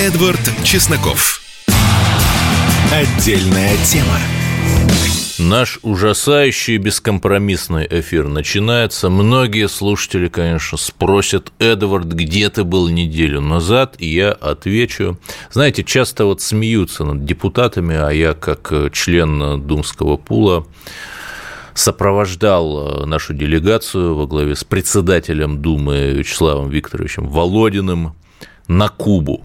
Эдвард Чесноков. Отдельная тема. Наш ужасающий бескомпромиссный эфир начинается. Многие слушатели, конечно, спросят, Эдвард, где ты был неделю назад? И я отвечу. Знаете, часто вот смеются над депутатами, а я как член Думского пула сопровождал нашу делегацию во главе с председателем Думы Вячеславом Викторовичем Володиным на Кубу.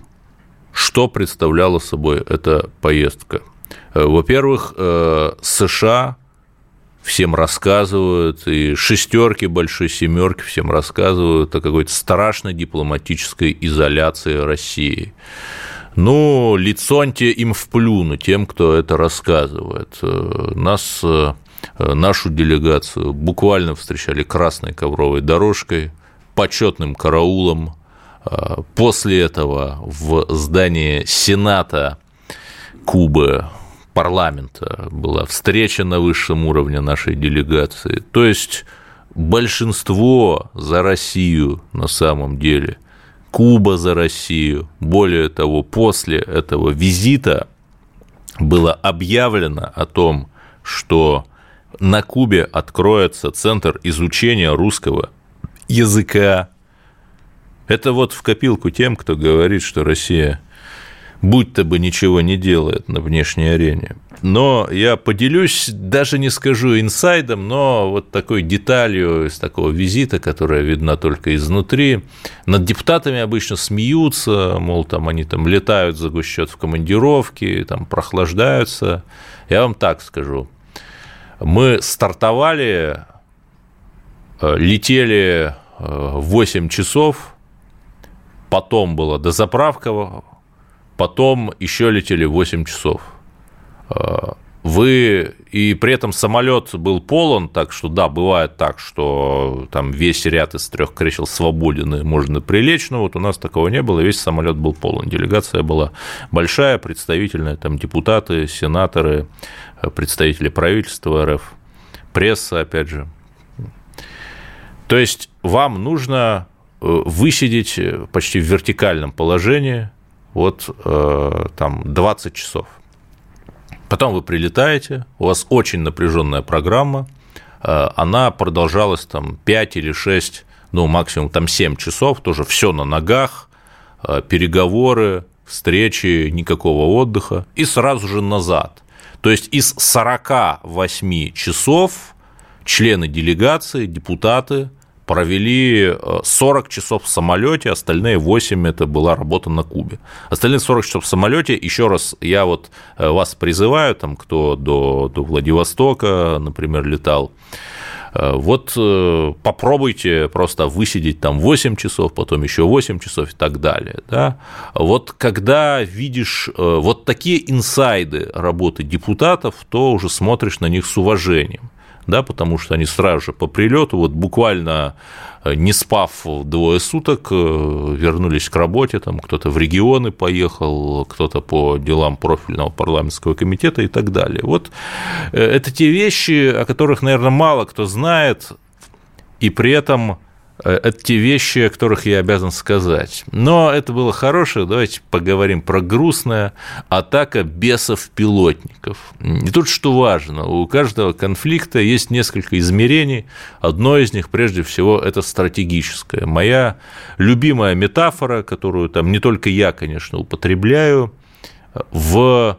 Что представляла собой эта поездка – Э, во-первых, э, США всем рассказывают, и шестерки, большой семерки всем рассказывают о какой-то страшной дипломатической изоляции России. Ну, лицоньте им в плюну тем, кто это рассказывает. Э, нас, нашу делегацию буквально встречали красной ковровой дорожкой, почетным караулом. После этого в здании Сената Кубы парламента была встреча на высшем уровне нашей делегации. То есть большинство за Россию на самом деле, Куба за Россию. Более того, после этого визита было объявлено о том, что на Кубе откроется центр изучения русского языка. Это вот в копилку тем, кто говорит, что Россия будь-то бы ничего не делает на внешней арене. Но я поделюсь, даже не скажу инсайдом, но вот такой деталью из такого визита, которая видна только изнутри. Над депутатами обычно смеются, мол, там они там летают за в командировки, там прохлаждаются. Я вам так скажу. Мы стартовали, э, летели 8 э, часов, потом была дозаправка потом еще летели 8 часов. А, вы и при этом самолет был полон, так что да, бывает так, что там весь ряд из трех кресел свободен и можно прилечь, но вот у нас такого не было, весь самолет был полон. Делегация была большая, представительная, там депутаты, сенаторы, представители правительства РФ, пресса, опять же. То есть вам нужно э, высидеть почти в вертикальном положении, вот э, там 20 часов. Потом вы прилетаете, у вас очень напряженная программа, э, она продолжалась там 5 или 6, ну, максимум там 7 часов, тоже все на ногах, э, переговоры, встречи, никакого отдыха, и сразу же назад. То есть из 48 часов члены делегации, депутаты провели 40 э, часов в самолете, остальные 8 это была работа на Кубе. Остальные 40 часов в самолете, еще раз, я вот э, вас призываю, там, кто до, до Владивостока, например, летал, э, вот попробуйте просто высидеть там 8 часов, потом еще 8 часов и так далее. Да? Вот когда видишь вот такие инсайды работы депутатов, то уже смотришь на них с уважением да, потому что они сразу же по прилету, вот буквально э, не спав двое суток, э, вернулись к работе, там кто-то в регионы поехал, кто-то по делам профильного парламентского комитета и так далее. Вот э, это те вещи, о которых, наверное, мало кто знает, и при этом это те вещи, о которых я обязан сказать. Но это было хорошее, давайте поговорим про грустное. Атака бесов-пилотников. И тут что важно, у каждого конфликта есть несколько измерений. Одно из них, прежде всего, это стратегическое. Моя любимая метафора, которую там не только я, конечно, употребляю, в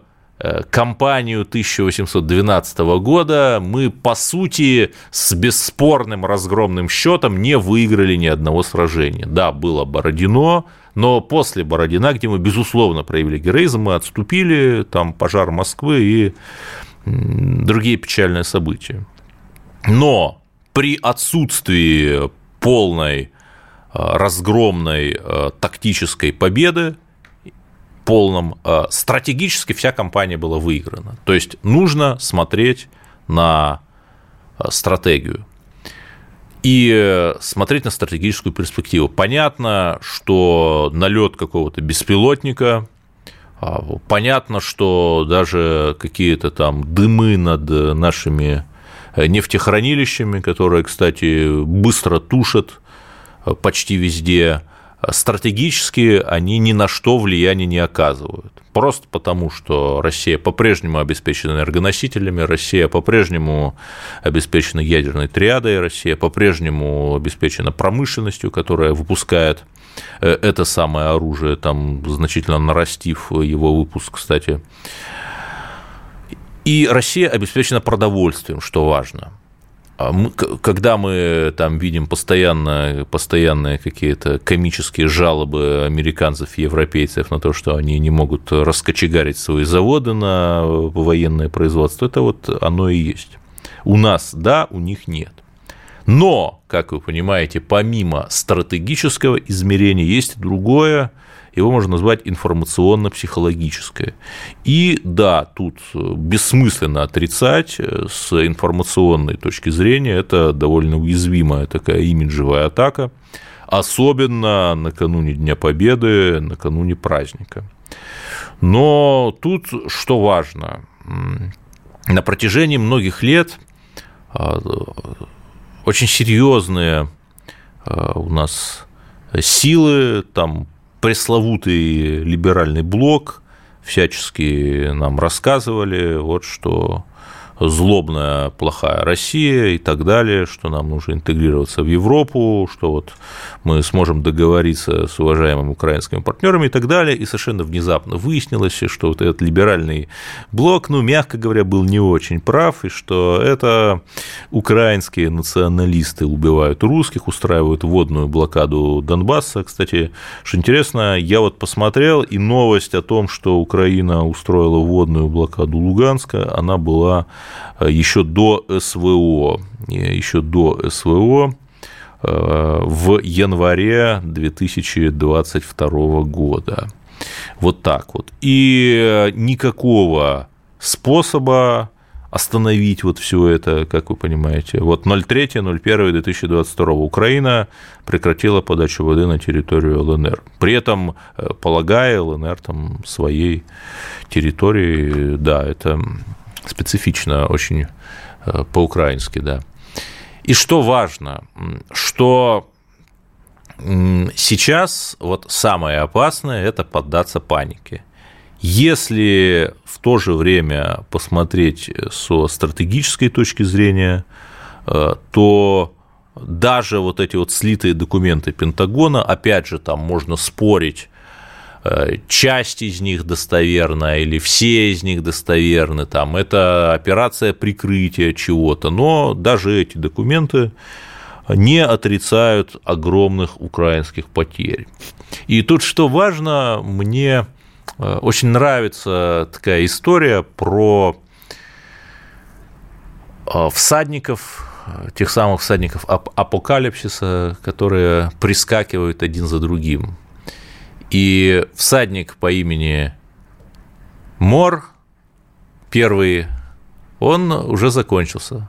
кампанию 1812 года мы, по сути, с бесспорным разгромным счетом не выиграли ни одного сражения. Да, было Бородино, но после Бородина, где мы, безусловно, проявили героизм, мы отступили, там пожар Москвы и другие печальные события. Но при отсутствии полной э, разгромной э, тактической победы полном, э, стратегически вся компания была выиграна. То есть нужно смотреть на э, стратегию и э, смотреть на стратегическую перспективу. Понятно, что налет какого-то беспилотника, а, понятно, что даже какие-то там дымы над нашими нефтехранилищами, которые, кстати, быстро тушат почти везде, стратегически они ни на что влияния не оказывают. Просто потому, что Россия по-прежнему обеспечена энергоносителями, Россия по-прежнему обеспечена ядерной триадой, Россия по-прежнему обеспечена промышленностью, которая выпускает э, это самое оружие, там значительно нарастив его выпуск, кстати. И Россия обеспечена продовольствием, что важно. А когда мы там видим постоянно, постоянные какие-то комические жалобы американцев и европейцев на то, что они не могут раскочегарить свои заводы на военное производство, это вот оно и есть. У нас да, у них нет. Но, как вы понимаете, помимо стратегического измерения есть другое его можно назвать информационно-психологическое. И да, тут бессмысленно отрицать э, с информационной точки зрения, это довольно уязвимая такая имиджевая атака, особенно накануне Дня Победы, накануне праздника. Но тут что важно, на протяжении многих лет а, очень серьезные а, у нас силы, там пресловутый либеральный блок всячески нам рассказывали, вот что злобная, плохая Россия и так далее, что нам нужно интегрироваться в Европу, что вот мы сможем договориться с уважаемыми украинскими партнерами и так далее. И совершенно внезапно выяснилось, что вот этот либеральный блок, ну, мягко говоря, был не очень прав, и что это украинские националисты убивают русских, устраивают водную блокаду Донбасса. Кстати, что интересно, я вот посмотрел, и новость о том, что Украина устроила водную блокаду Луганска, она была еще до СВО, еще до СВО э, в январе 2022 года. Вот так вот. И никакого способа остановить вот все это, как вы понимаете. Вот 03.01.2022 Украина прекратила подачу воды на территорию ЛНР. При этом, э, полагая ЛНР там своей территории, да, это специфично очень э, по-украински, да. И что важно, что сейчас вот самое опасное – это поддаться панике. Если в то же время посмотреть со стратегической точки зрения, э, то даже вот эти вот слитые документы Пентагона, опять же, там можно спорить Э, часть из них достоверна или все из них достоверны, там, это операция прикрытия чего-то, но даже эти документы не отрицают огромных украинских потерь. И тут, что важно, мне э, очень нравится такая история про э, всадников, тех самых всадников апокалипсиса, которые прискакивают один за другим. И всадник по имени Мор, первый, он уже закончился.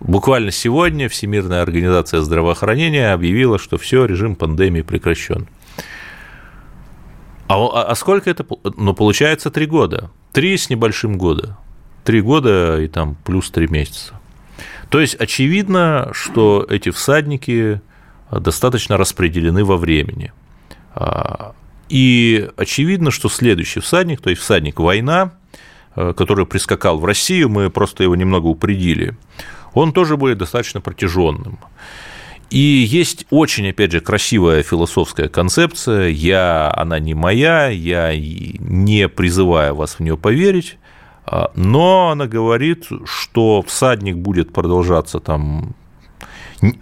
Буквально сегодня Всемирная организация здравоохранения объявила, что все, режим пандемии прекращен. А, а, а сколько это? Ну, получается, три года. Три с небольшим года. Три года и там плюс три месяца. То есть очевидно, что эти всадники достаточно распределены во времени. И очевидно, что следующий всадник, то есть всадник война, э, который прискакал в Россию, мы просто его немного упредили, он тоже будет достаточно протяженным. И есть очень, опять же, красивая философская концепция, я, она не моя, я не призываю вас в нее поверить, а, но она говорит, что всадник будет продолжаться там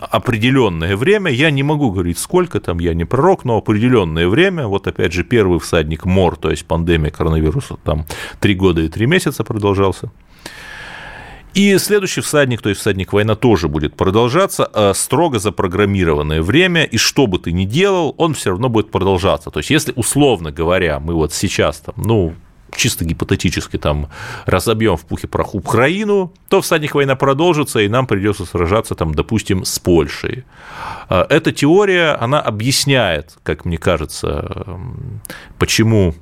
определенное время, я не могу говорить сколько там, я не пророк, но определенное время, вот опять же первый всадник МОР, то есть пандемия коронавируса, там три года и три месяца продолжался, и следующий всадник, то есть всадник война, тоже будет продолжаться, а строго запрограммированное время, и что бы ты ни делал, он все равно будет продолжаться. То есть, если, условно говоря, мы вот сейчас там, ну, чисто гипотетически там разобьем в пухе прах Украину, то всадник война продолжится, и нам придется сражаться там, допустим, с Польшей. А, эта теория, она объясняет, как мне кажется, почему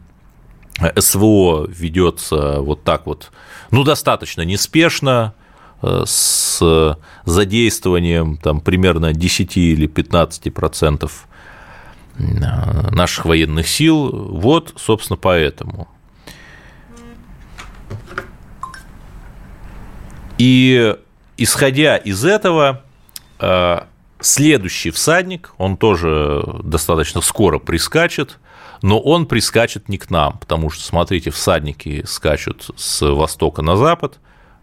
СВО ведется вот так вот, ну, достаточно неспешно, э, с задействованием там, примерно 10 или 15 процентов наших военных сил. Вот, собственно, поэтому. И исходя из этого, э, следующий всадник, он тоже достаточно скоро прискачет, но он прискачет не к нам, потому что, смотрите, всадники скачут с востока на запад,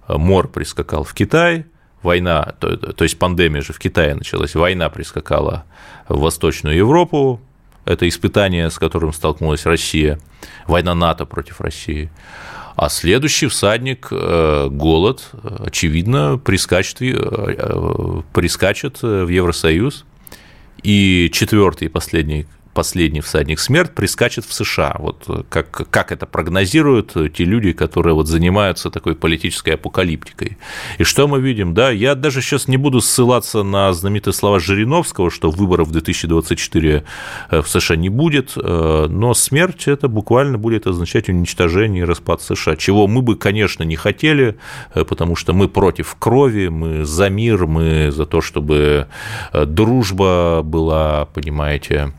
Мор прискакал в Китай, война, то, то есть пандемия же в Китае началась, война прискакала в Восточную Европу, это испытание, с которым столкнулась Россия, война НАТО против России. А следующий всадник, э, голод, очевидно, прискачет, э, прискачет в Евросоюз. И четвертый и последний последний всадник смерть прискачет в США. Вот э, как, как это прогнозируют те люди, которые вот занимаются такой политической апокалиптикой. И что мы видим? Да, я даже сейчас не буду ссылаться на знаменитые слова Жириновского, что выборов 2024 э, в США не будет, э, но смерть это буквально будет означать уничтожение и распад США, чего мы бы, конечно, не хотели, потому что мы против крови, мы за мир, мы за то, чтобы дружба была, понимаете,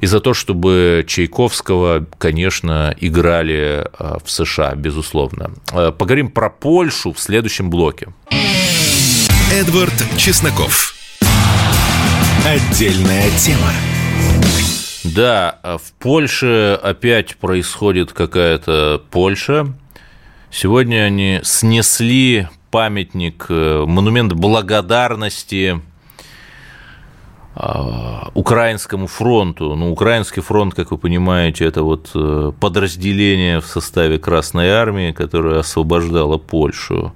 и за то, чтобы Чайковского, конечно, играли а, в США, безусловно. А, поговорим про Польшу в следующем блоке. Эдвард Чесноков. Отдельная тема. Да, а в Польше опять происходит какая-то Польша. Сегодня они снесли памятник, э, монумент благодарности украинскому фронту. Ну, украинский фронт, как вы понимаете, это вот э, подразделение в составе Красной Армии, которое освобождало Польшу.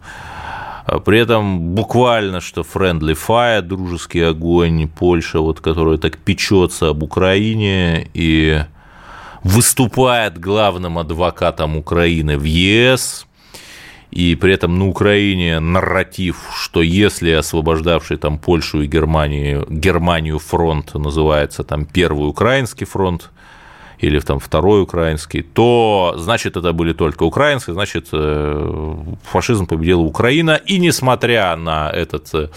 А при этом буквально, что friendly fire, дружеский огонь, Польша, вот, которая так печется об Украине и выступает главным адвокатом Украины в ЕС – и при этом на Украине нарратив, что если освобождавший там Польшу и Германию, Германию фронт называется там Первый Украинский фронт, или там второй украинский, то значит это были только украинские, значит э, фашизм победила Украина, и несмотря на этот э,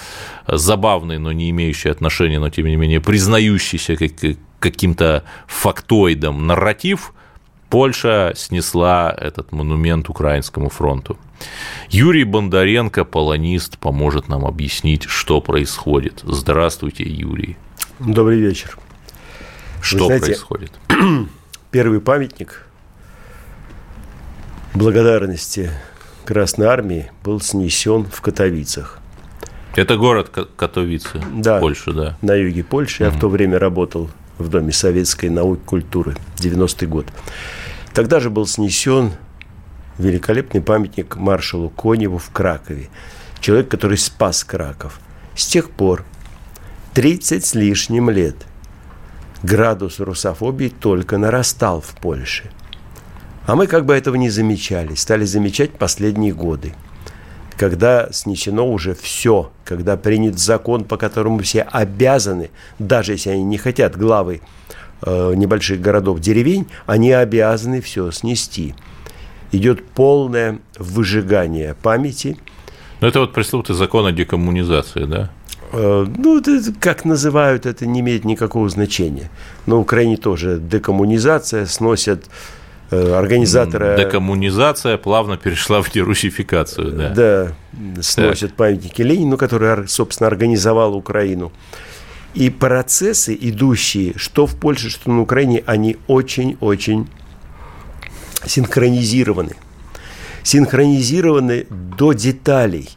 забавный, но не имеющий отношения, но тем не менее признающийся каким-то фактоидом нарратив, Польша снесла этот монумент Украинскому фронту. Юрий Бондаренко, полонист, поможет нам объяснить, что происходит. Здравствуйте, Юрий. Добрый вечер. Что знаете, происходит? Первый памятник благодарности Красной Армии был снесен в Катовицах. Это город Катовицы, да, Польша, да. На юге Польши. Я угу. в то время работал в Доме советской науки и культуры, 90-й год. Тогда же был снесен великолепный памятник маршалу Коневу в Кракове. Человек, который спас Краков. С тех пор 30 с лишним лет градус русофобии только нарастал в Польше. А мы как бы этого не замечали, стали замечать последние годы когда снесено уже все, когда принят закон, по которому все обязаны, даже если они не хотят главы э, небольших городов, деревень, они обязаны все снести. Идет полное выжигание памяти. Ну, это вот пресловутый закон о декоммунизации, да? Э, ну, это, как называют, это не имеет никакого значения. На Украине тоже декоммунизация, сносят организатора... Декоммунизация плавно перешла в дерусификацию, да. Да, сносят так. памятники Ленину, который, собственно, организовал Украину. И процессы, идущие что в Польше, что на Украине, они очень-очень синхронизированы. Синхронизированы до деталей.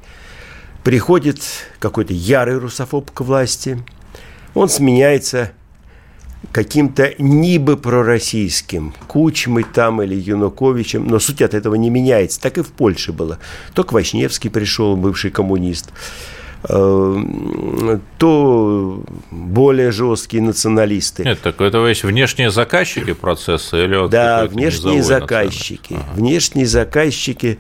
Приходит какой-то ярый русофоб к власти, он сменяется каким-то нибы пророссийским, Кучмой там или Януковичем, но суть от этого не меняется. Так и в Польше было. То Квачневский пришел, бывший коммунист, э, то более жесткие националисты. Нет, так это есть внешние заказчики процесса или Да, внешние заказчики. Ага. Внешние заказчики,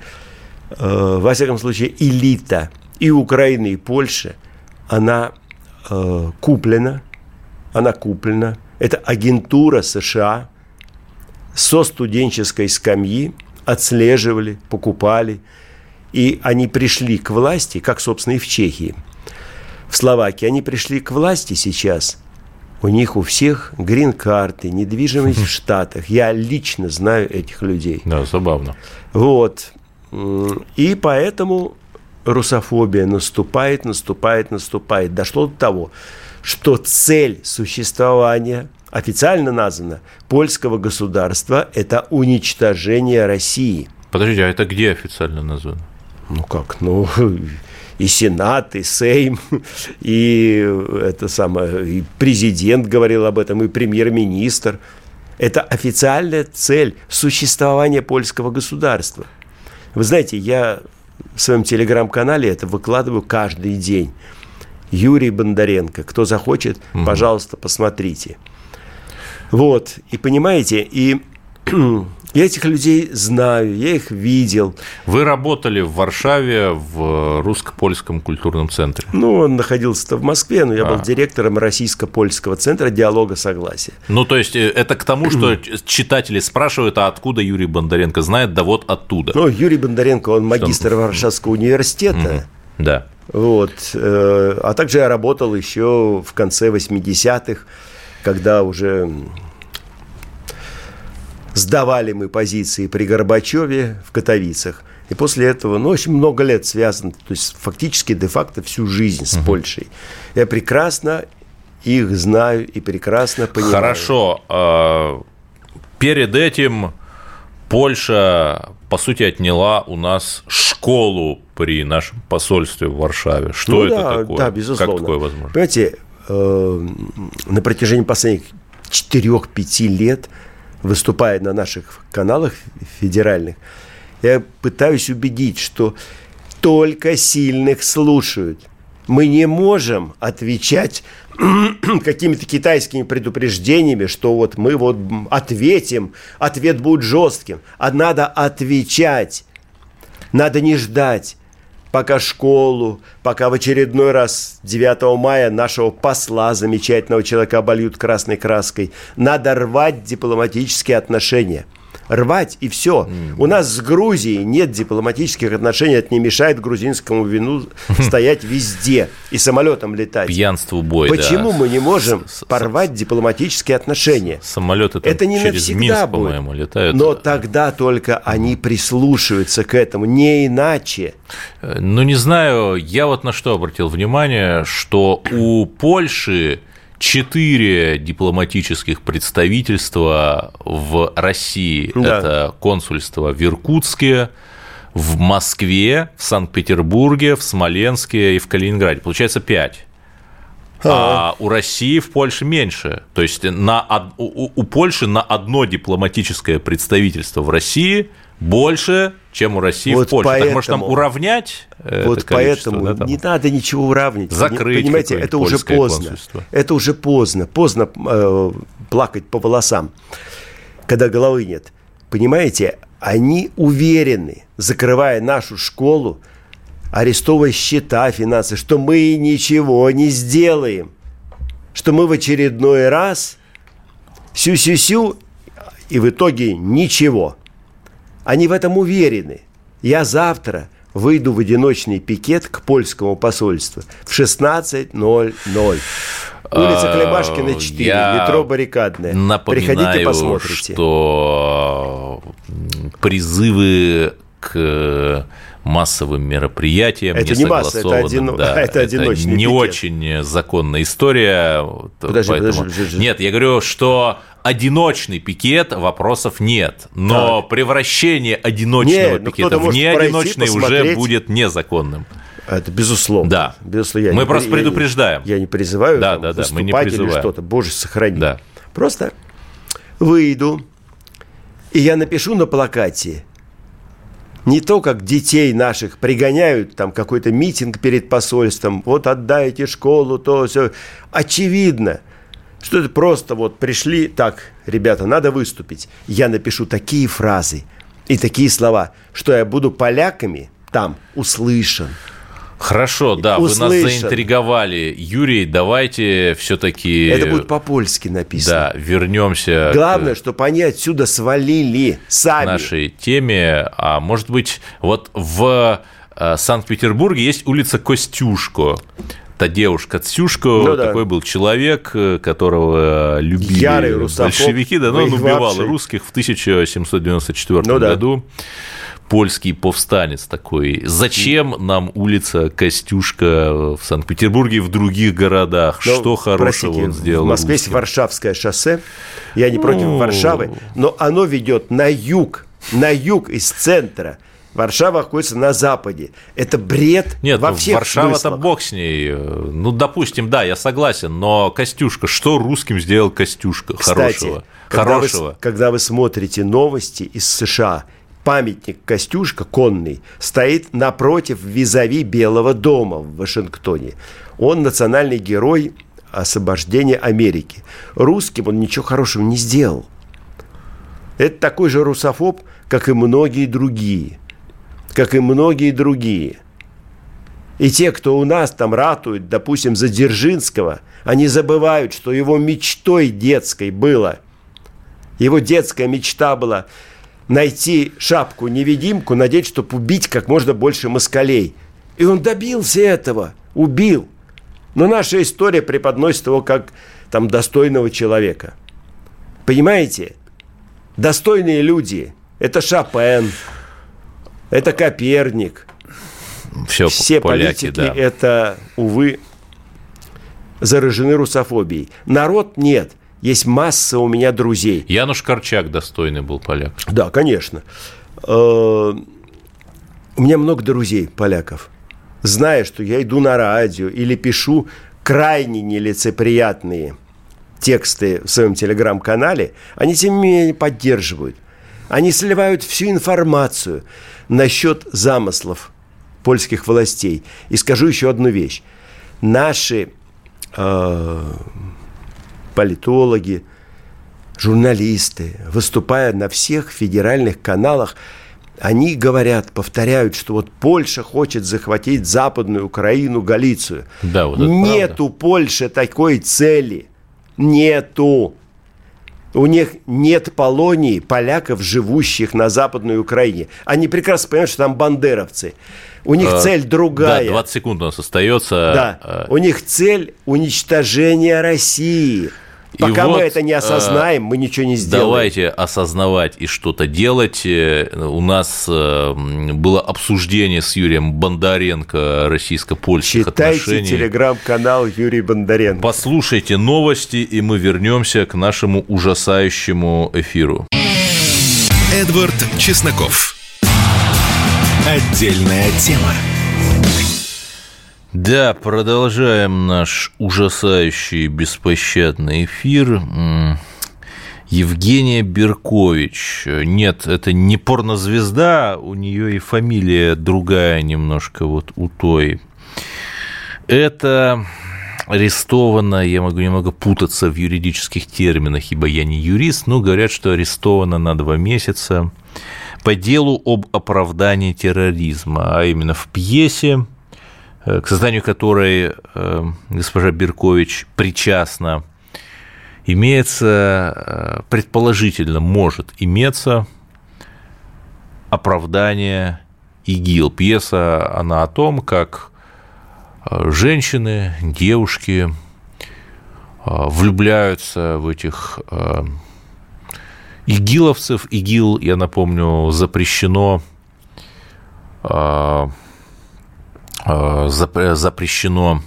э, во всяком случае, элита и Украины, и Польши, она э, куплена, она куплена – это агентура США со студенческой скамьи отслеживали, покупали, и они пришли к власти, как, собственно, и в Чехии. В Словакии они пришли к власти сейчас У них у всех грин-карты, недвижимость в Штатах. Я лично знаю этих людей. Да, забавно. Вот. И поэтому русофобия наступает, наступает, наступает. Дошло до того, что цель существования официально названа польского государства – это уничтожение России. Подождите, а это где официально названо? Ну как, ну и Сенат, и Сейм, и это самое, и президент говорил об этом, и премьер-министр. Это официальная цель существования польского государства. Вы знаете, я в своем телеграм-канале это выкладываю каждый день. Юрий Бондаренко. Кто захочет, угу. пожалуйста, посмотрите. Вот, и понимаете, и я этих людей знаю, я их видел. Вы работали в Варшаве в русско-польском культурном центре? Ну, он находился в Москве, но я а. был директором российско-польского центра диалога согласия. Ну, то есть, э, это к тому, что читатели спрашивают, а откуда Юрий Бондаренко знает, да вот оттуда. Ну, Юрий Бондаренко, он магистр что? Варшавского университета. Да. Вот. Э, а также я работал еще в конце 80-х, когда уже сдавали мы позиции при Горбачеве в Катовицах. И после этого, ну, очень много лет связан, то есть фактически де-факто всю жизнь с uh-huh. Польшей. Я прекрасно их знаю и прекрасно понимаю. Хорошо. А, перед этим Польша, по сути, отняла у нас школу при нашем посольстве в Варшаве. Что ну, это да, такое? Да, безусловно. Как такое возможно? Понимаете, э, на протяжении последних 4-5 лет – выступая на наших каналах федеральных, я пытаюсь убедить, что только сильных слушают. Мы не можем отвечать какими-то китайскими предупреждениями, что вот мы вот ответим, ответ будет жестким. А надо отвечать. Надо не ждать пока школу, пока в очередной раз 9 мая нашего посла, замечательного человека, обольют красной краской. Надо рвать дипломатические отношения – рвать и все. Mm. У нас с Грузией нет дипломатических отношений, это не мешает грузинскому вину стоять везде и самолетом летать. Пьянству бой, Почему да. мы не можем порвать дипломатические отношения? Самолеты это не через навсегда Минск, будет. по-моему, летают. Но тогда только они прислушиваются к этому, не иначе. Э, ну, не знаю, я вот на что обратил внимание, что у Польши четыре дипломатических представительства в России. Да. Это консульство в Иркутске, в Москве, в Санкт-Петербурге, в Смоленске и в Калининграде. Получается пять. А, а у России в Польше меньше. То есть на, у, у Польши на одно дипломатическое представительство в России больше, чем у России вот в Польше. Поэтому, так может нам уравнять Вот поэтому да, там? не надо ничего уравнивать. Закрыть Понимаете, это уже поздно. Это уже поздно. Поздно э, плакать по волосам, когда головы нет. Понимаете, они уверены, закрывая нашу школу, арестовывая счета, финансы, что мы ничего не сделаем. Что мы в очередной раз сю-сю-сю, и в итоге ничего – они в этом уверены. Я завтра выйду в одиночный пикет к польскому посольству в 16.00. Улица Клебашкина, 4, Я метро Баррикадная. Напоминаю, Приходите, посмотрите. что призывы к массовым мероприятиям, это не, не масса, это, один, да, это, это не пикет. очень законная история. Подожди, поэтому... подожди, подожди. Нет, я говорю, что одиночный пикет вопросов нет, но так. превращение одиночного нет, ну, пикета в неодиночный уже будет незаконным. Это безусловно. Да. Безусловно. Я мы не, просто предупреждаем. Я, я не призываю да, там, да, да, мы не призываем. или что-то. Боже, сохрани. Да. Просто выйду, и я напишу на плакате не то, как детей наших пригоняют, там какой-то митинг перед посольством, вот отдайте школу, то все. Очевидно, что это просто вот пришли, так, ребята, надо выступить. Я напишу такие фразы и такие слова, что я буду поляками там услышан. Хорошо, да, услышан. вы нас заинтриговали. Юрий, давайте все-таки... Это будет по-польски написано. Да, вернемся. Главное, к... чтобы они отсюда свалили сами. Нашей теме. А может быть, вот в э, Санкт-Петербурге есть улица Костюшко. Тадеуш Кацюшко, ну, да. такой был человек, которого любили Ярый большевики, да, но он убивал русских в 1794 ну, году. Да польский повстанец такой. Зачем нам улица Костюшка в Санкт-Петербурге и в других городах? Но, что хорошего простите, он сделал? В Москве есть Варшавское шоссе. Я не против ну... Варшавы, но оно ведет на юг, на юг из центра. Варшава находится на западе. Это бред Нет, во ну, всех Варшава-то бог с ней. Ну, допустим, да, я согласен, но Костюшка, что русским сделал Костюшка Кстати, хорошего? Когда хорошего. Вы, когда вы смотрите новости из США – памятник Костюшка конный стоит напротив визави Белого дома в Вашингтоне. Он национальный герой освобождения Америки. Русским он ничего хорошего не сделал. Это такой же русофоб, как и многие другие. Как и многие другие. И те, кто у нас там ратует, допустим, за Дзержинского, они забывают, что его мечтой детской было. Его детская мечта была – найти шапку-невидимку, надеть, чтобы убить как можно больше москалей. И он добился этого, убил. Но наша история преподносит его как там достойного человека. Понимаете? Достойные люди. Это Шопен, это Коперник. Все, Все поляки, политики да. это, увы, заражены русофобией. Народ нет. Есть масса у меня друзей. Януш Корчак достойный был поляк. Да, конечно. Э, у меня много друзей поляков. Зная, что я иду на радио или пишу крайне нелицеприятные тексты в своем телеграм-канале, они тем не менее поддерживают. Они сливают всю информацию насчет замыслов польских властей. И скажу еще одну вещь. Наши э, политологи, журналисты, выступая на всех федеральных каналах, они говорят, повторяют, что вот Польша хочет захватить Западную Украину, Галицию. Да, вот Нету правда. Польши такой цели. Нету. У них нет полонии поляков, живущих на Западной Украине. Они прекрасно понимают, что там бандеровцы. У них а, цель другая. Да, 20 секунд у нас остается. Да, а. у них цель уничтожения России. Пока вот, мы это не осознаем, мы ничего не сделаем. Давайте осознавать и что-то делать. Э, у нас э, было обсуждение с Юрием Бондаренко российско-польских Читайте отношений. телеграм-канал Юрий Бондаренко. Послушайте новости, и мы вернемся к нашему ужасающему эфиру. Эдвард Чесноков. Отдельная тема. Да, продолжаем наш ужасающий беспощадный эфир. Евгения Беркович. Нет, это не порнозвезда, у нее и фамилия другая немножко вот у той. Это арестована, я могу немного путаться в юридических терминах, ибо я не юрист, но говорят, что арестована на два месяца по делу об оправдании терроризма, а именно в пьесе к созданию которой э, госпожа Беркович причастна, имеется, э, предположительно, может иметься оправдание ИГИЛ. Пьеса, она о том, как женщины, девушки влюбляются в этих игиловцев. ИГИЛ, я напомню, запрещено Э, запрещено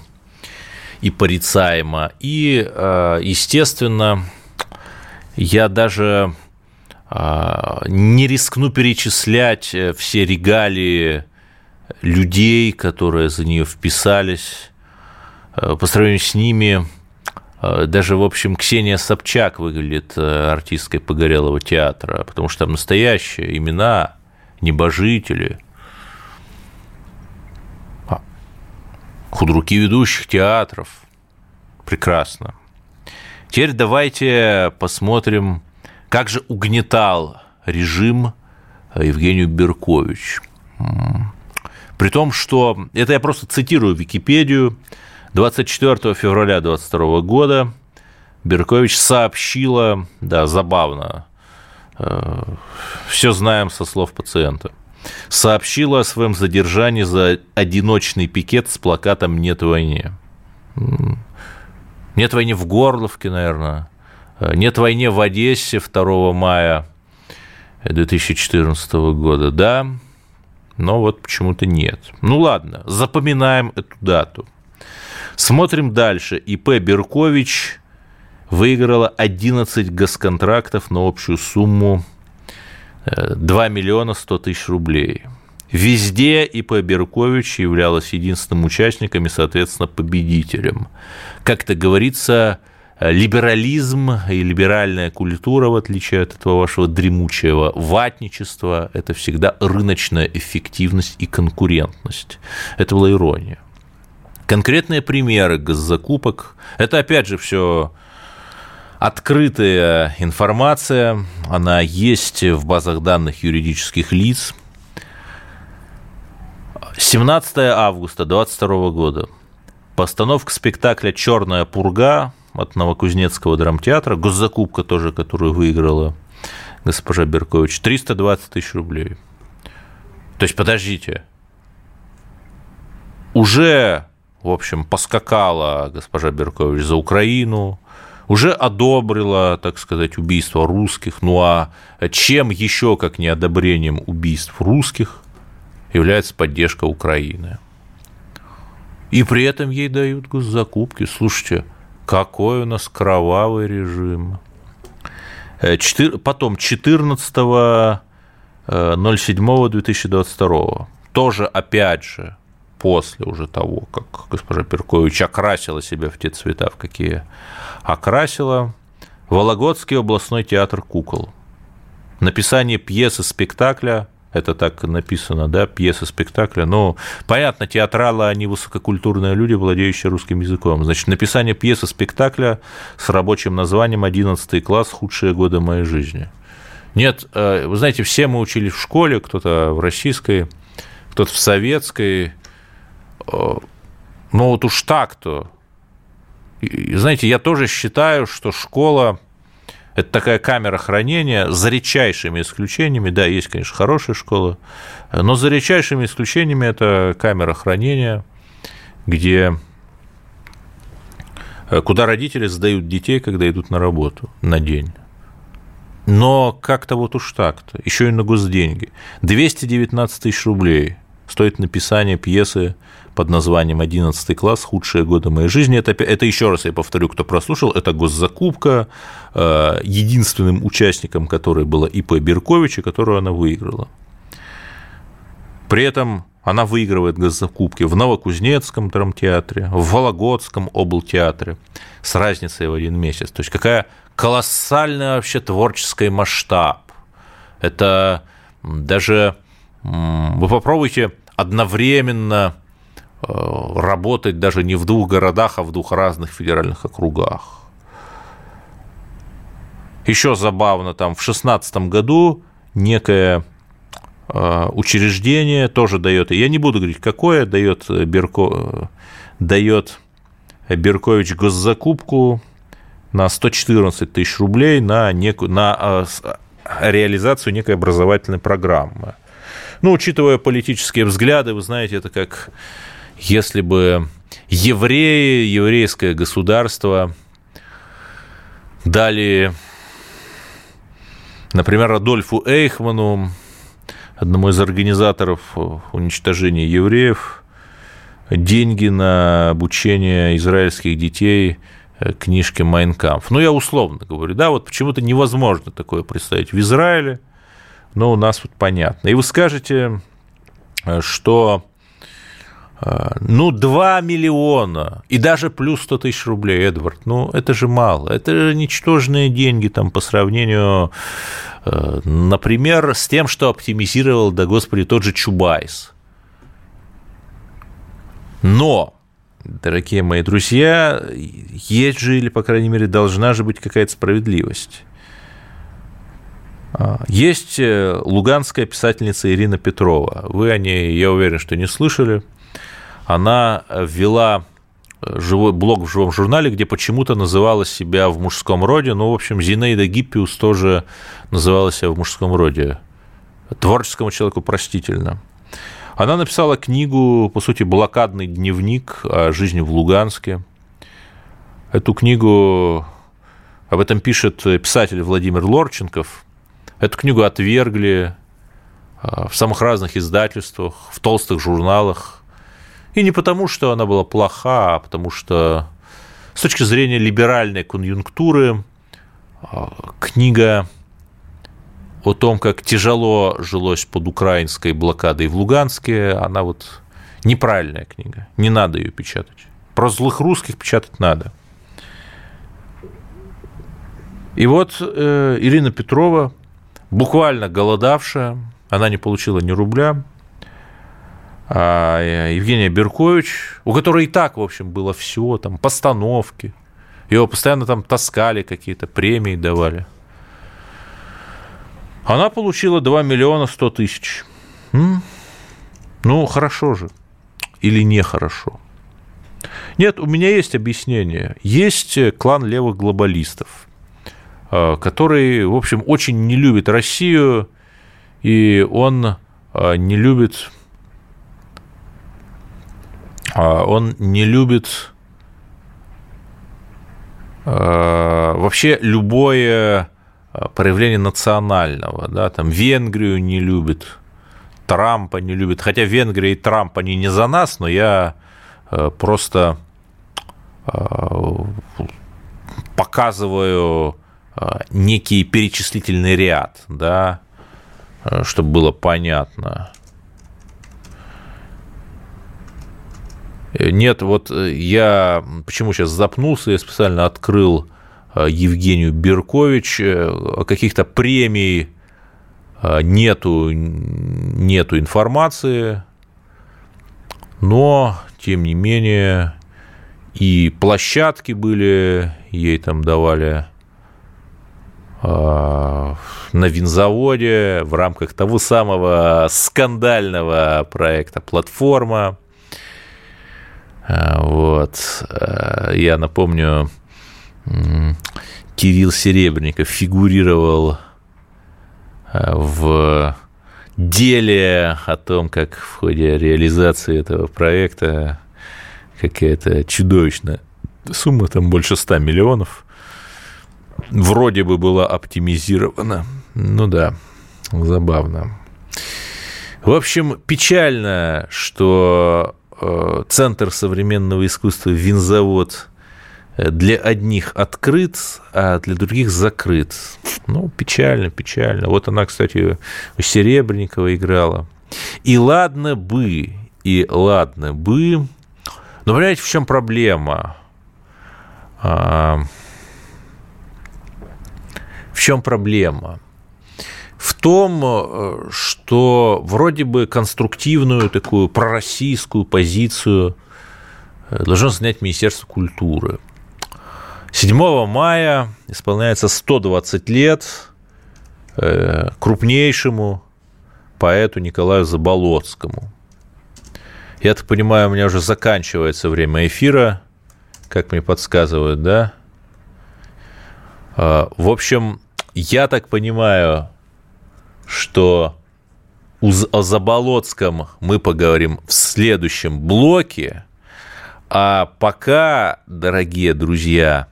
и порицаемо. И, э, естественно, я даже э, не рискну перечислять все регалии людей, которые за нее вписались. По сравнению с ними, даже, в общем, Ксения Собчак выглядит артисткой Погорелого театра, потому что там настоящие имена, небожители – худруки ведущих театров. Прекрасно. Теперь давайте посмотрим, как же угнетал режим Евгению Беркович. При том, что, это я просто цитирую Википедию, 24 февраля 2022 года Беркович сообщила, да, забавно, э, все знаем со слов пациента – сообщила о своем задержании за одиночный пикет с плакатом «Нет войне». Нет войны в Горловке, наверное. Нет войны в Одессе 2 мая 2014 года. Да, но вот почему-то нет. Ну ладно, запоминаем эту дату. Смотрим дальше. ИП Беркович выиграла 11 госконтрактов на общую сумму 2 э, миллиона 100 тысяч рублей. Везде ИП Беркович являлась единственным участником и, соответственно, победителем. Как-то говорится, либерализм и либеральная культура, в отличие от этого вашего дремучего ватничества, это всегда рыночная эффективность и конкурентность. Это была ирония. Конкретные примеры госзакупок. Это, опять же, все открытая информация, она есть в базах данных юридических лиц. 17 августа 2022 года. Постановка спектакля «Черная пурга» от Новокузнецкого драмтеатра, госзакупка тоже, которую выиграла госпожа Беркович, 320 тысяч рублей. То есть, подождите, уже в общем, поскакала госпожа Беркович за Украину, уже одобрила, так сказать, убийство русских. Ну а чем еще, как не одобрением убийств русских, является поддержка Украины? И при этом ей дают госзакупки. Слушайте, какой у нас кровавый режим. Э, потом 14.07.2022 э, тоже, опять же, после уже того, как госпожа Перкович окрасила себя в те цвета, в какие окрасила, Вологодский областной театр кукол. Написание пьесы спектакля это так написано, да, пьеса спектакля. Но понятно, театралы, они высококультурные люди, владеющие русским языком. Значит, написание пьесы спектакля с рабочим названием «11 класс. Худшие годы моей жизни». Нет, э, вы знаете, все мы учились в школе, кто-то в российской, кто-то в советской, ну вот уж так-то. Знаете, я тоже считаю, что школа – это такая камера хранения за редчайшими исключениями. Да, есть, конечно, хорошая школа, но за редчайшими исключениями это камера хранения, где э, куда родители сдают детей, когда идут на работу на день. Но как-то вот уж так-то, еще и на госденьги. 219 тысяч рублей стоит написание пьесы под названием «11 класс. Худшие годы моей жизни». Это, это еще раз я повторю, кто прослушал, это госзакупка, э, единственным участником которой была ИП Беркович, и которую она выиграла. При этом она выигрывает госзакупки в Новокузнецком драмтеатре, в Вологодском облтеатре с разницей в один месяц. То есть какая колоссальный вообще творческий масштаб. Это даже вы попробуйте одновременно работать даже не в двух городах, а в двух разных федеральных округах. Еще забавно, там в 2016 году некое э, учреждение тоже дает, я не буду говорить, какое, дает, Берко, дает Беркович госзакупку на 114 тысяч рублей на, некую, на э, реализацию некой образовательной программы. Ну, учитывая политические взгляды, вы знаете, это как если бы евреи, еврейское государство дали, например, Адольфу Эйхману, одному из организаторов уничтожения евреев, деньги на обучение израильских детей книжке «Майнкамф». Ну, я условно говорю, да, вот почему-то невозможно такое представить в Израиле, но у нас вот понятно. И вы скажете, что а, ну, 2 миллиона и даже плюс 100 тысяч рублей, Эдвард, ну, это же мало. Это же ничтожные деньги там по сравнению, э, например, с тем, что оптимизировал, да господи, тот же Чубайс. Но, дорогие мои друзья, есть же, или, по крайней мере, должна же быть какая-то справедливость. А, есть э, луганская писательница Ирина Петрова. Вы о ней, я уверен, что не слышали она ввела живой блог в живом журнале, где почему-то называла себя в мужском роде. Ну, в общем, Зинаида Гиппиус тоже называла себя в мужском роде. Творческому человеку простительно. Она написала книгу, по сути, блокадный дневник о жизни в Луганске. Эту книгу, об этом пишет писатель Владимир Лорченков, эту книгу отвергли а, в самых разных издательствах, в толстых журналах. И не потому, что она была плоха, а потому что с точки зрения либеральной конъюнктуры а, книга о том, как тяжело жилось под украинской блокадой в Луганске, она вот неправильная книга. Не надо ее печатать. Про злых русских печатать надо. И вот э, Ирина Петрова, буквально голодавшая, она не получила ни рубля, Евгения Беркович, у которой и так, в общем, было все, там, постановки, его постоянно там таскали какие-то, премии давали. Она получила 2 миллиона 100 тысяч. Ну, хорошо же. Или нехорошо. Нет, у меня есть объяснение. Есть э, клан левых глобалистов, э, который, в общем, очень не любит Россию, и он э, не любит он не любит вообще любое проявление национального, да, там Венгрию не любит, Трампа не любит, хотя Венгрия и Трамп, они не за нас, но я Э, просто э, показываю э, некий перечислительный ряд, да, чтобы было понятно. Нет, вот я почему сейчас запнулся, я специально открыл Евгению Беркович, о каких-то премий нету, нету информации, но тем не менее, и площадки были, ей там давали а, на винзаводе в рамках того самого скандального проекта «Платформа». А, вот. А, я напомню, Кирилл Серебренников фигурировал в деле о том, как в ходе реализации этого проекта какая-то чудовищная сумма, там больше 100 миллионов, вроде бы была оптимизирована. Ну да, забавно. В общем, печально, что Центр современного искусства «Винзавод» для одних открыт, а для других закрыт. Ну, печально, печально. Вот она, кстати, у Серебренникова играла. И ладно бы, и ладно бы. Но понимаете, в чем проблема? А, в чем проблема? В том, что вроде бы конструктивную такую пророссийскую позицию должно занять Министерство культуры – 7 мая исполняется 120 лет э, крупнейшему поэту Николаю Заболоцкому. Я так понимаю, у меня уже заканчивается время эфира, как мне подсказывают, да? В общем, я так понимаю, что о Заболоцком мы поговорим в следующем блоке. А пока, дорогие друзья,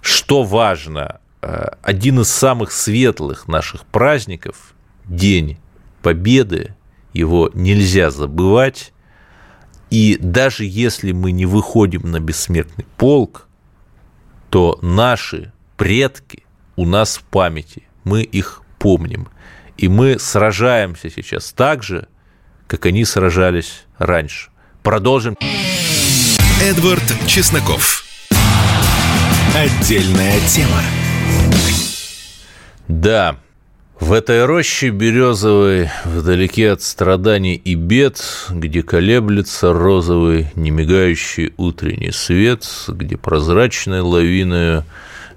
что важно, э, один из самых светлых наших праздников, День Победы, его нельзя забывать. И даже если мы не выходим на бессмертный полк, то наши предки у нас в памяти, мы их помним. И мы сражаемся сейчас так же, как они сражались раньше. Продолжим. Эдвард Чесноков. Отдельная тема. Да, в этой роще березовой, вдалеке от страданий и бед, где колеблется розовый, немигающий утренний свет, где прозрачной лавиною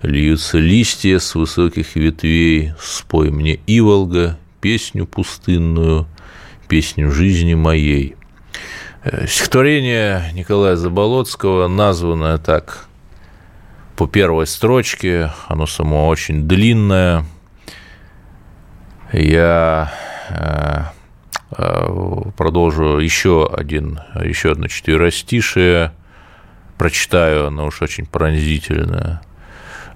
льются листья с высоких ветвей, спой мне, Иволга, песню пустынную, песню жизни моей. Э, стихотворение Николая Заболоцкого, названное так по первой строчке, оно само очень длинное. Я э, э, продолжу еще один, еще одно четверостишее. прочитаю, она уж очень пронзительная.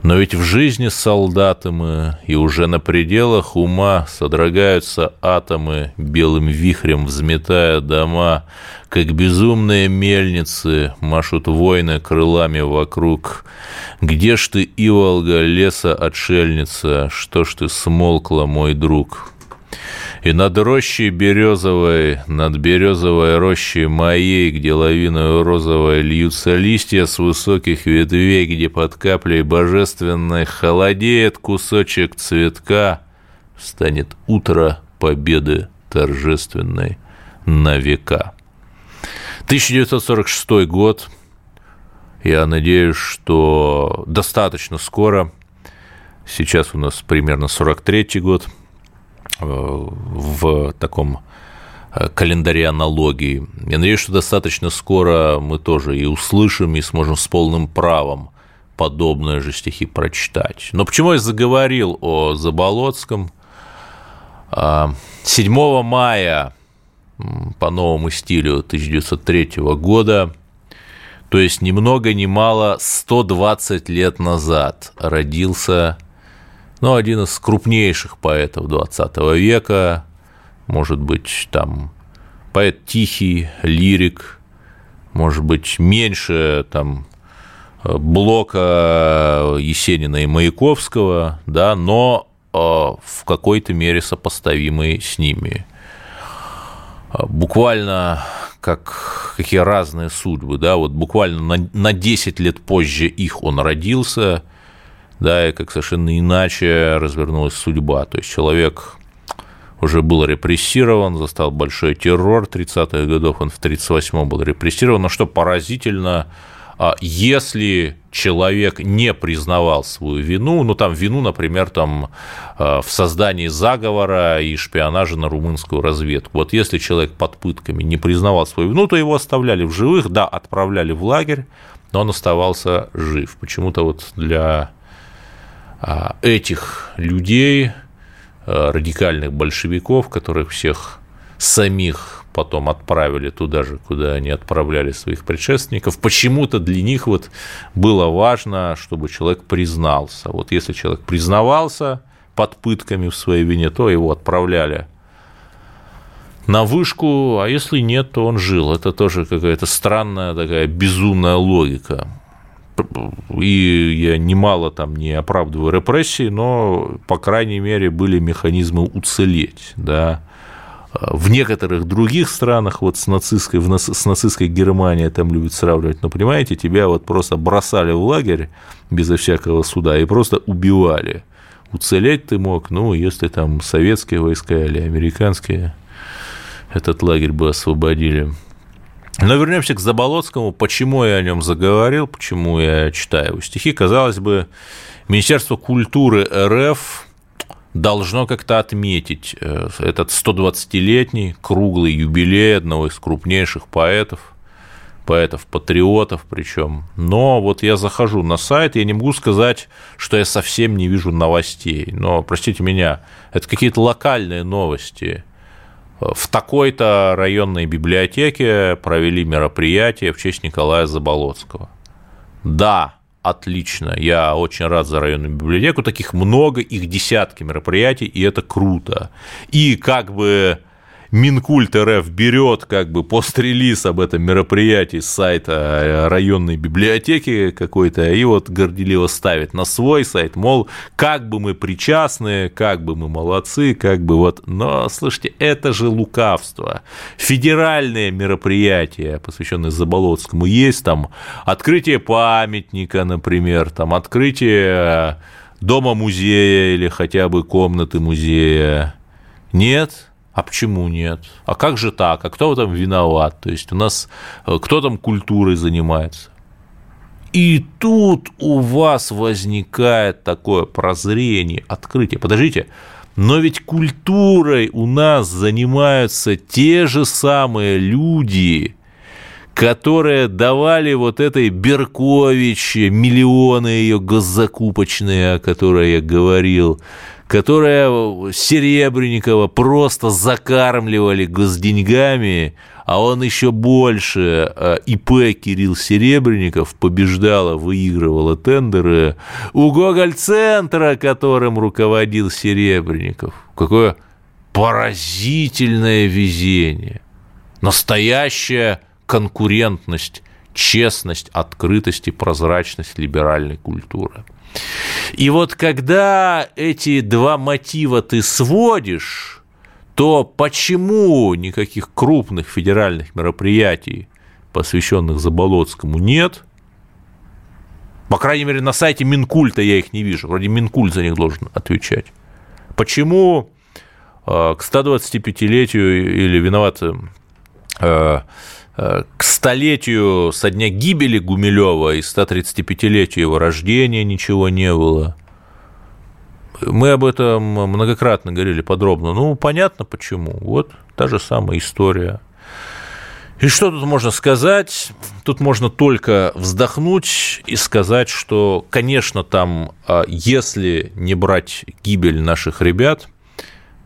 Но ведь в жизни солдаты мы, и уже на пределах ума содрогаются атомы, белым вихрем взметая дома, как безумные мельницы машут войны крылами вокруг. Где ж ты, Иволга, леса отшельница, что ж ты смолкла, мой друг?» И над рощей березовой, над березовой рощей моей, где лавиною розовой льются листья с высоких ветвей, где под каплей божественной холодеет кусочек цветка, станет утро победы торжественной на века. 1946 год. Я надеюсь, что достаточно скоро. Сейчас у нас примерно 43 год – в таком э, календаре аналогии. Я надеюсь, что достаточно скоро мы тоже и услышим, и сможем с полным правом подобные же стихи прочитать. Но почему я заговорил о Заболоцком? 7 а, мая по новому стилю 1903 года, то есть ни много ни мало 120 лет назад родился но один из крупнейших поэтов 20 века, может быть, там поэт тихий, лирик, может быть, меньше там Блока, Есенина и Маяковского, да, но э, в какой-то мере сопоставимый с ними. Буквально как какие разные судьбы, да, вот буквально на, на 10 лет позже их он родился, да, и как совершенно иначе развернулась судьба. То есть человек уже был репрессирован, застал большой террор 30-х годов, он в 38-м был репрессирован. Но что поразительно, а, если человек не признавал свою вину, ну там вину, например, там а, в создании заговора и шпионажа на румынскую разведку. Вот если человек под пытками не признавал свою вину, то его оставляли в живых, да, отправляли в лагерь, но он оставался жив. Почему-то вот для этих людей, а, радикальных большевиков, которых всех самих потом отправили туда же, куда они отправляли своих предшественников. Почему-то для них вот было важно, чтобы человек признался. Вот если человек признавался под пытками в своей вине, то его отправляли на вышку, а если нет, то он жил. Это тоже какая-то странная такая безумная логика и я немало там не оправдываю репрессии, но, по крайней мере, были механизмы уцелеть, да, в некоторых других странах, вот с нацистской, в, с нацистской Германией там любят сравнивать, но, понимаете, тебя вот просто бросали в лагерь безо всякого суда и просто убивали. Уцелеть ты мог, ну, если там советские войска или американские этот лагерь бы освободили. Но вернемся к Заболоцкому. Почему я о нем заговорил, почему я читаю его стихи? Казалось бы, Министерство культуры РФ должно как-то отметить э, этот 120-летний круглый юбилей одного из крупнейших поэтов, поэтов-патриотов причем. Но вот я захожу на сайт, я не могу сказать, что я совсем не вижу новостей. Но, простите меня, это какие-то локальные новости в такой-то районной библиотеке провели мероприятие в честь Николая Заболоцкого. Да, отлично, я очень рад за районную библиотеку, таких много, их десятки мероприятий, и это круто. И как бы Минкульт РФ берет как бы пост-релиз об этом мероприятии с сайта э, районной библиотеки какой-то и вот горделиво ставит на свой сайт, мол, как бы мы причастны, как бы мы молодцы, как бы вот, но, слушайте, это же лукавство. Федеральные мероприятия, посвященные Заболоцкому, есть там открытие памятника, например, там открытие дома-музея или хотя бы комнаты музея. Нет, а почему нет? А как же так? А кто там виноват? То есть у нас э, кто там культурой занимается? И тут у вас возникает такое прозрение, открытие. Подождите, но ведь культурой у нас занимаются те же самые люди, которые давали вот этой Беркович миллионы ее госзакупочные, о которой я говорил, которые Серебренникова просто закармливали госденьгами, а он еще больше, э, ИП Кирилл Серебренников побеждала, выигрывала тендеры у Гоголь-центра, которым руководил Серебренников. Какое поразительное везение. Настоящая конкурентность, честность, открытость и прозрачность либеральной культуры. И вот когда эти два мотива ты сводишь, то почему никаких крупных федеральных мероприятий, посвященных Заболоцкому, нет? По крайней мере, на сайте Минкульта я их не вижу. Вроде Минкульт за них должен отвечать. Почему э, к 125-летию или виноват э, к столетию со дня гибели Гумилева и 135-летию его рождения ничего не было? Мы об этом многократно говорили подробно. Ну, понятно почему. Вот та же самая история. И что тут можно сказать? Тут можно только вздохнуть и сказать, что, конечно, там, а, если не брать гибель наших ребят,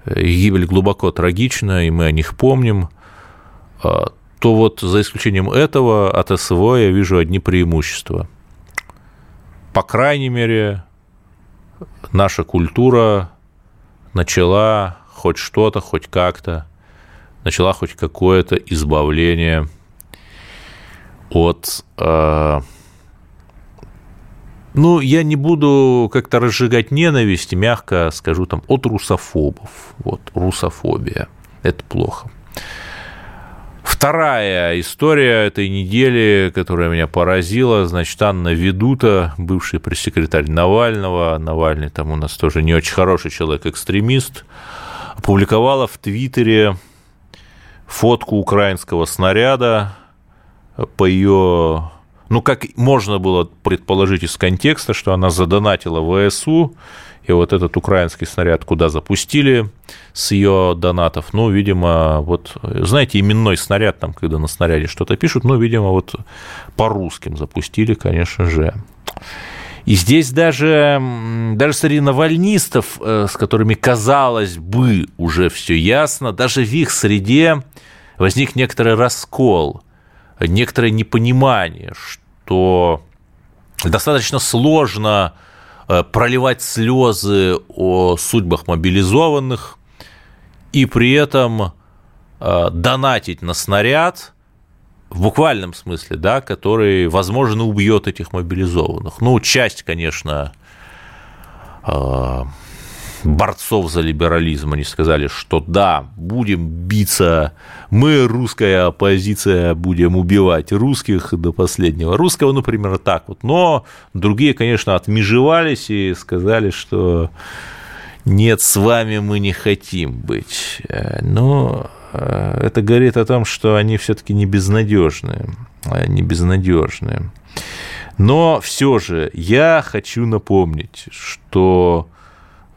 э, гибель глубоко трагична, и мы о них помним, а, то вот за исключением этого от СВО я вижу одни преимущества. По крайней мере, наша культура начала хоть что-то, хоть как-то, начала хоть какое-то избавление от... Э, ну, я не буду как-то разжигать ненависть, мягко скажу там, от русофобов. Вот, русофобия. Это плохо. Вторая история этой недели, которая меня поразила, значит, Анна Ведута, бывший пресс-секретарь Навального, Навальный там у нас тоже не очень хороший человек-экстремист, опубликовала в Твиттере фотку украинского снаряда. По ее ну, как можно было предположить из контекста, что она задонатила ВСУ, и вот этот украинский снаряд куда запустили с ее донатов? Ну, видимо, вот, знаете, именной снаряд, там, когда на снаряде что-то пишут, ну, видимо, вот по русским запустили, конечно же. И здесь даже, даже среди навальнистов, э, с которыми, казалось бы, уже все ясно, даже в их среде возник некоторый раскол, некоторое непонимание, что достаточно сложно проливать слезы о судьбах мобилизованных и при этом э, донатить на снаряд в буквальном смысле, да, который, возможно, убьет этих мобилизованных. Ну, часть, конечно, э, борцов за либерализм, они сказали, что да, будем биться, мы, русская оппозиция, будем убивать русских до последнего русского, примерно так вот. Но другие, конечно, отмежевались и сказали, что нет, с вами мы не хотим быть. Но э, это говорит о том, что они все-таки не безнадежные, не безнадежные. Но все же я хочу напомнить, что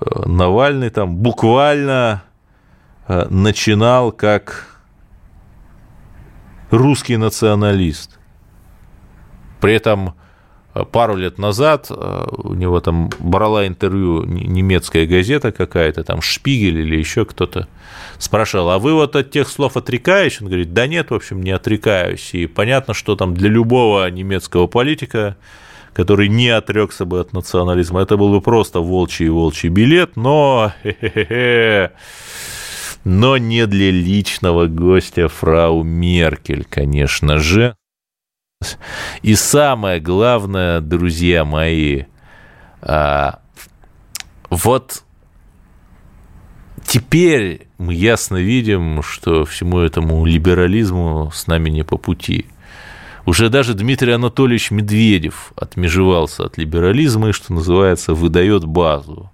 Навальный там буквально э, начинал как русский националист. При этом э, пару лет назад э, у него там брала интервью немецкая газета какая-то, там Шпигель или еще кто-то, спрашивал, а вы вот от тех слов отрекаетесь? Он говорит, да нет, в общем, не отрекаюсь. И понятно, что там для любого немецкого политика который не отрекся бы от национализма. Это был бы просто волчий волчий билет, но... Но не для личного гостя фрау Меркель, конечно же. И самое главное, друзья мои, а, вот теперь мы ясно видим, что всему этому либерализму с нами не по пути – уже даже Дмитрий Анатольевич Медведев отмежевался от либерализма и, что называется, выдает базу.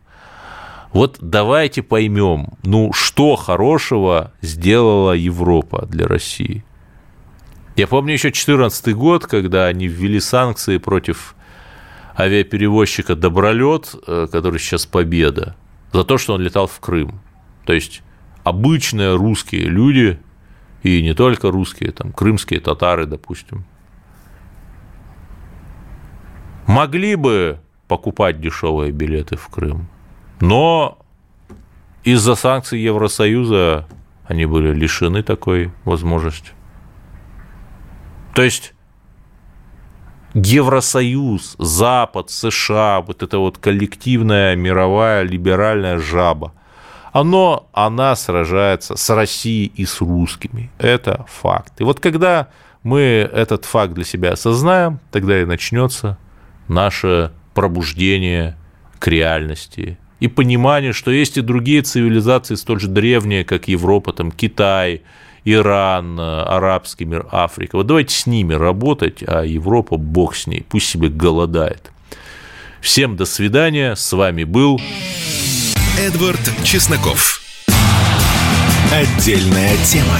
Вот давайте поймем, ну что хорошего сделала Европа для России. Я помню еще 2014 год, когда они ввели санкции против авиаперевозчика Добролет, э, который сейчас Победа, за то, что он летал в Крым. То есть обычные русские люди И не только русские, там, крымские татары, допустим. Могли бы покупать дешевые билеты в Крым, но из-за санкций Евросоюза они были лишены такой возможности. То есть Евросоюз, Запад, США, вот эта вот коллективная мировая либеральная жаба, оно, она сражается с Россией и с русскими. Это факт. И вот когда мы этот факт для себя осознаем, тогда и начнется наше пробуждение к реальности и понимание, что есть и другие цивилизации столь же древние, как Европа, там Китай, Иран, арабский мир, Африка. Вот давайте с ними работать, а Европа, бог с ней, пусть себе голодает. Всем до свидания, с вами был Эдвард Чесноков. Отдельная тема.